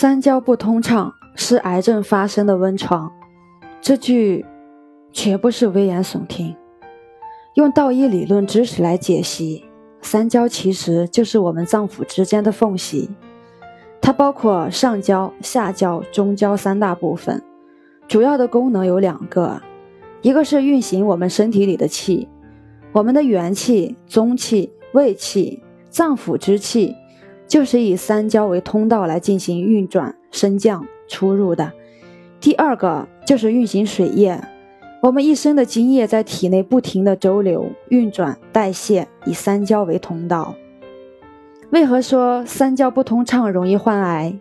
三焦不通畅是癌症发生的温床，这句绝不是危言耸听。用道医理论知识来解析，三焦其实就是我们脏腑之间的缝隙，它包括上焦、下焦、中焦三大部分，主要的功能有两个，一个是运行我们身体里的气，我们的元气、宗气、胃气、脏腑之气，就是以三焦为通道来进行运转、升降、出入的；第二个就是运行水液。我们一生的精液在体内不停的周流、运转、代谢，以三焦为通道。为何说三焦不通畅容易患癌？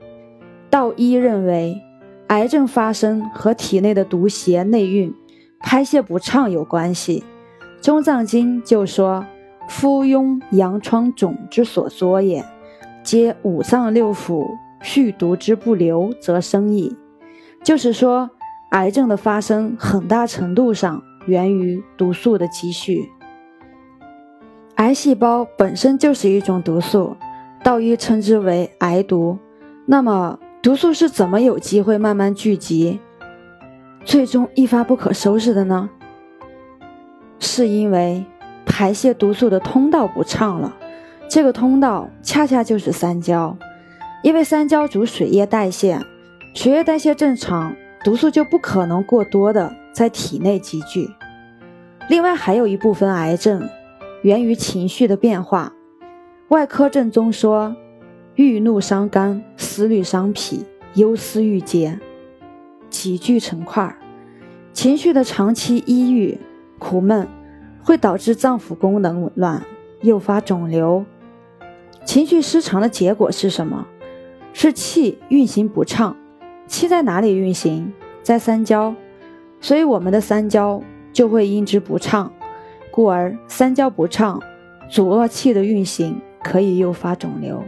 道医认为，癌症发生和体内的毒邪内蕴、排泄不畅有关系。中藏经就说：“夫痈阳疮肿之所作也，皆五脏六腑蓄毒之不流，则生矣。”就是说。癌症的发生很大程度上源于毒素的积蓄。癌细胞本身就是一种毒素，道医称之为癌毒。那么，毒素是怎么有机会慢慢聚集，最终一发不可收拾的呢？是因为排泄毒素的通道不畅了。这个通道恰恰就是三焦，因为三焦主水液代谢，水液代谢正常。毒素就不可能过多的在体内积聚。另外，还有一部分癌症源于情绪的变化。外科正宗说，郁怒伤肝，思虑伤脾，忧思郁结，积聚成块。情绪的长期抑郁、苦闷，会导致脏腑功能紊乱，诱发肿瘤。情绪失常的结果是什么？是气运行不畅。气在哪里运行？在三焦，所以我们的三焦就会因之不畅，故而三焦不畅，阻遏气的运行，可以诱发肿瘤。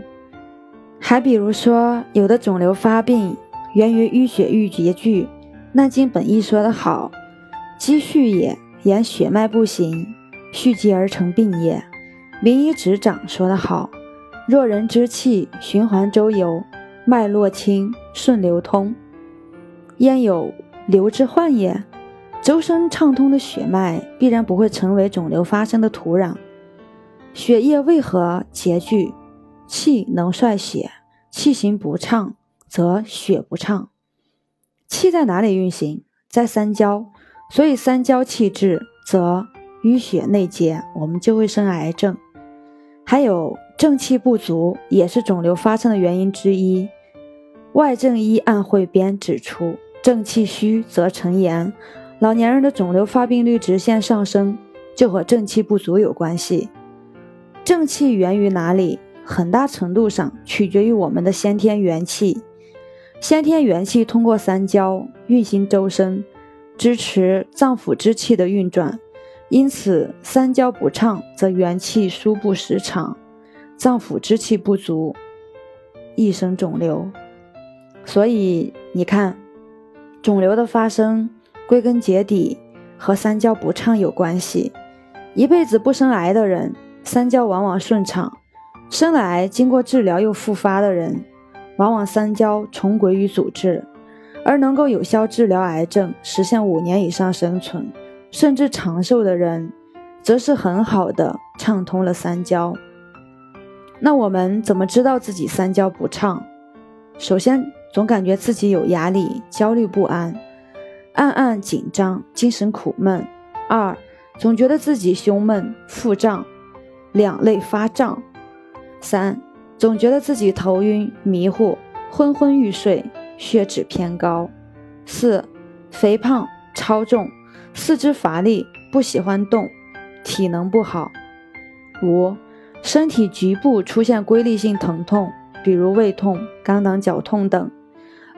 还比如说，有的肿瘤发病源于淤血郁结聚，《难经本义》说得好：“积蓄也，言血脉不行，蓄积而成病也。”《名医执掌》说得好：“若人之气循环周游。”脉络清顺流通，焉有流之患也？周身畅通的血脉必然不会成为肿瘤发生的土壤。血液为何结聚？气能率血，气行不畅，则血不畅。气在哪里运行？在三焦，所以三焦气滞，则淤血内结，我们就会生癌症。还有正气不足，也是肿瘤发生的原因之一。外症医案汇编指出，正气虚则成炎，老年人的肿瘤发病率直线上升，就和正气不足有关系。正气源于哪里？很大程度上取决于我们的先天元气。先天元气通过三焦运行周身，支持脏腑之气的运转。因此，三焦不畅则元气输布失常，脏腑之气不足，易生肿瘤。所以你看，肿瘤的发生归根结底和三焦不畅有关系。一辈子不生癌的人，三焦往往顺畅；生了癌经过治疗又复发的人，往往三焦重归于阻滞。而能够有效治疗癌症、实现五年以上生存甚至长寿的人，则是很好的畅通了三焦。那我们怎么知道自己三焦不畅？首先，总感觉自己有压力、焦虑不安，暗暗紧张，精神苦闷。二，总觉得自己胸闷、腹胀，两肋发胀。三，总觉得自己头晕、迷糊、昏昏欲睡，血脂偏高。四，肥胖、超重，四肢乏力，不喜欢动，体能不好。五，身体局部出现规律性疼痛，比如胃痛、肝胆绞痛等。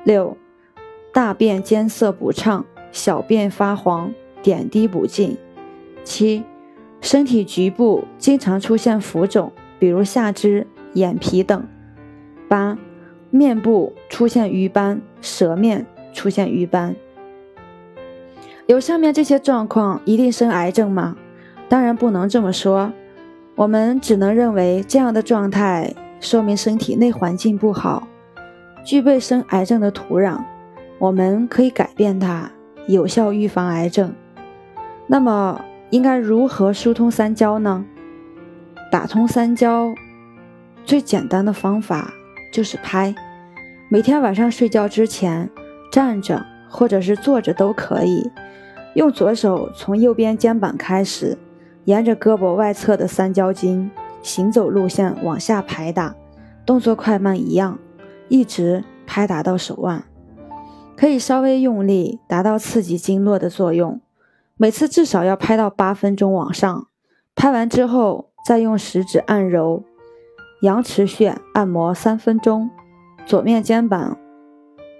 六，大便艰涩不畅，小便发黄，点滴不尽。七，身体局部经常出现浮肿，比如下肢、眼皮等。八，面部出现瘀斑，舌面出现瘀斑。有上面这些状况，一定生癌症吗？当然不能这么说，我们只能认为这样的状态说明身体内环境不好。具备生癌症的土壤，我们可以改变它，有效预防癌症。那么，应该如何疏通三焦呢？打通三焦最简单的方法就是拍。每天晚上睡觉之前，站着或者是坐着都可以，用左手从右边肩膀开始，沿着胳膊外侧的三焦经行走路线往下拍打，动作快慢一样，一直拍打到手腕，可以稍微用力，达到刺激经络的作用。每次至少要拍到八分钟往上。拍完之后，再用食指按揉阳池穴，按摩三分钟。左面肩膀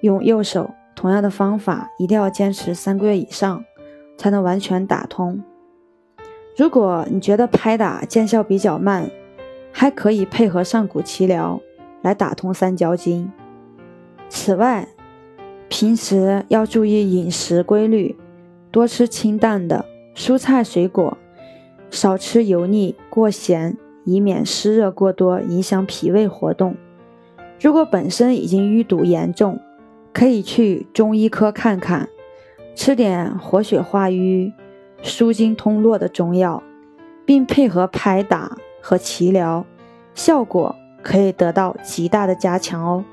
用右手，同样的方法一定要坚持三个月以上，才能完全打通。如果你觉得拍打见效比较慢，还可以配合上古奇疗来打通三焦经。此外，平时要注意饮食规律，多吃清淡的蔬菜水果，少吃油腻过咸，以免湿热过多影响脾胃活动。如果本身已经淤堵严重，可以去中医科看看，吃点活血化瘀、舒筋通络的中药，并配合拍打和脐疗，效果可以得到极大的加强哦。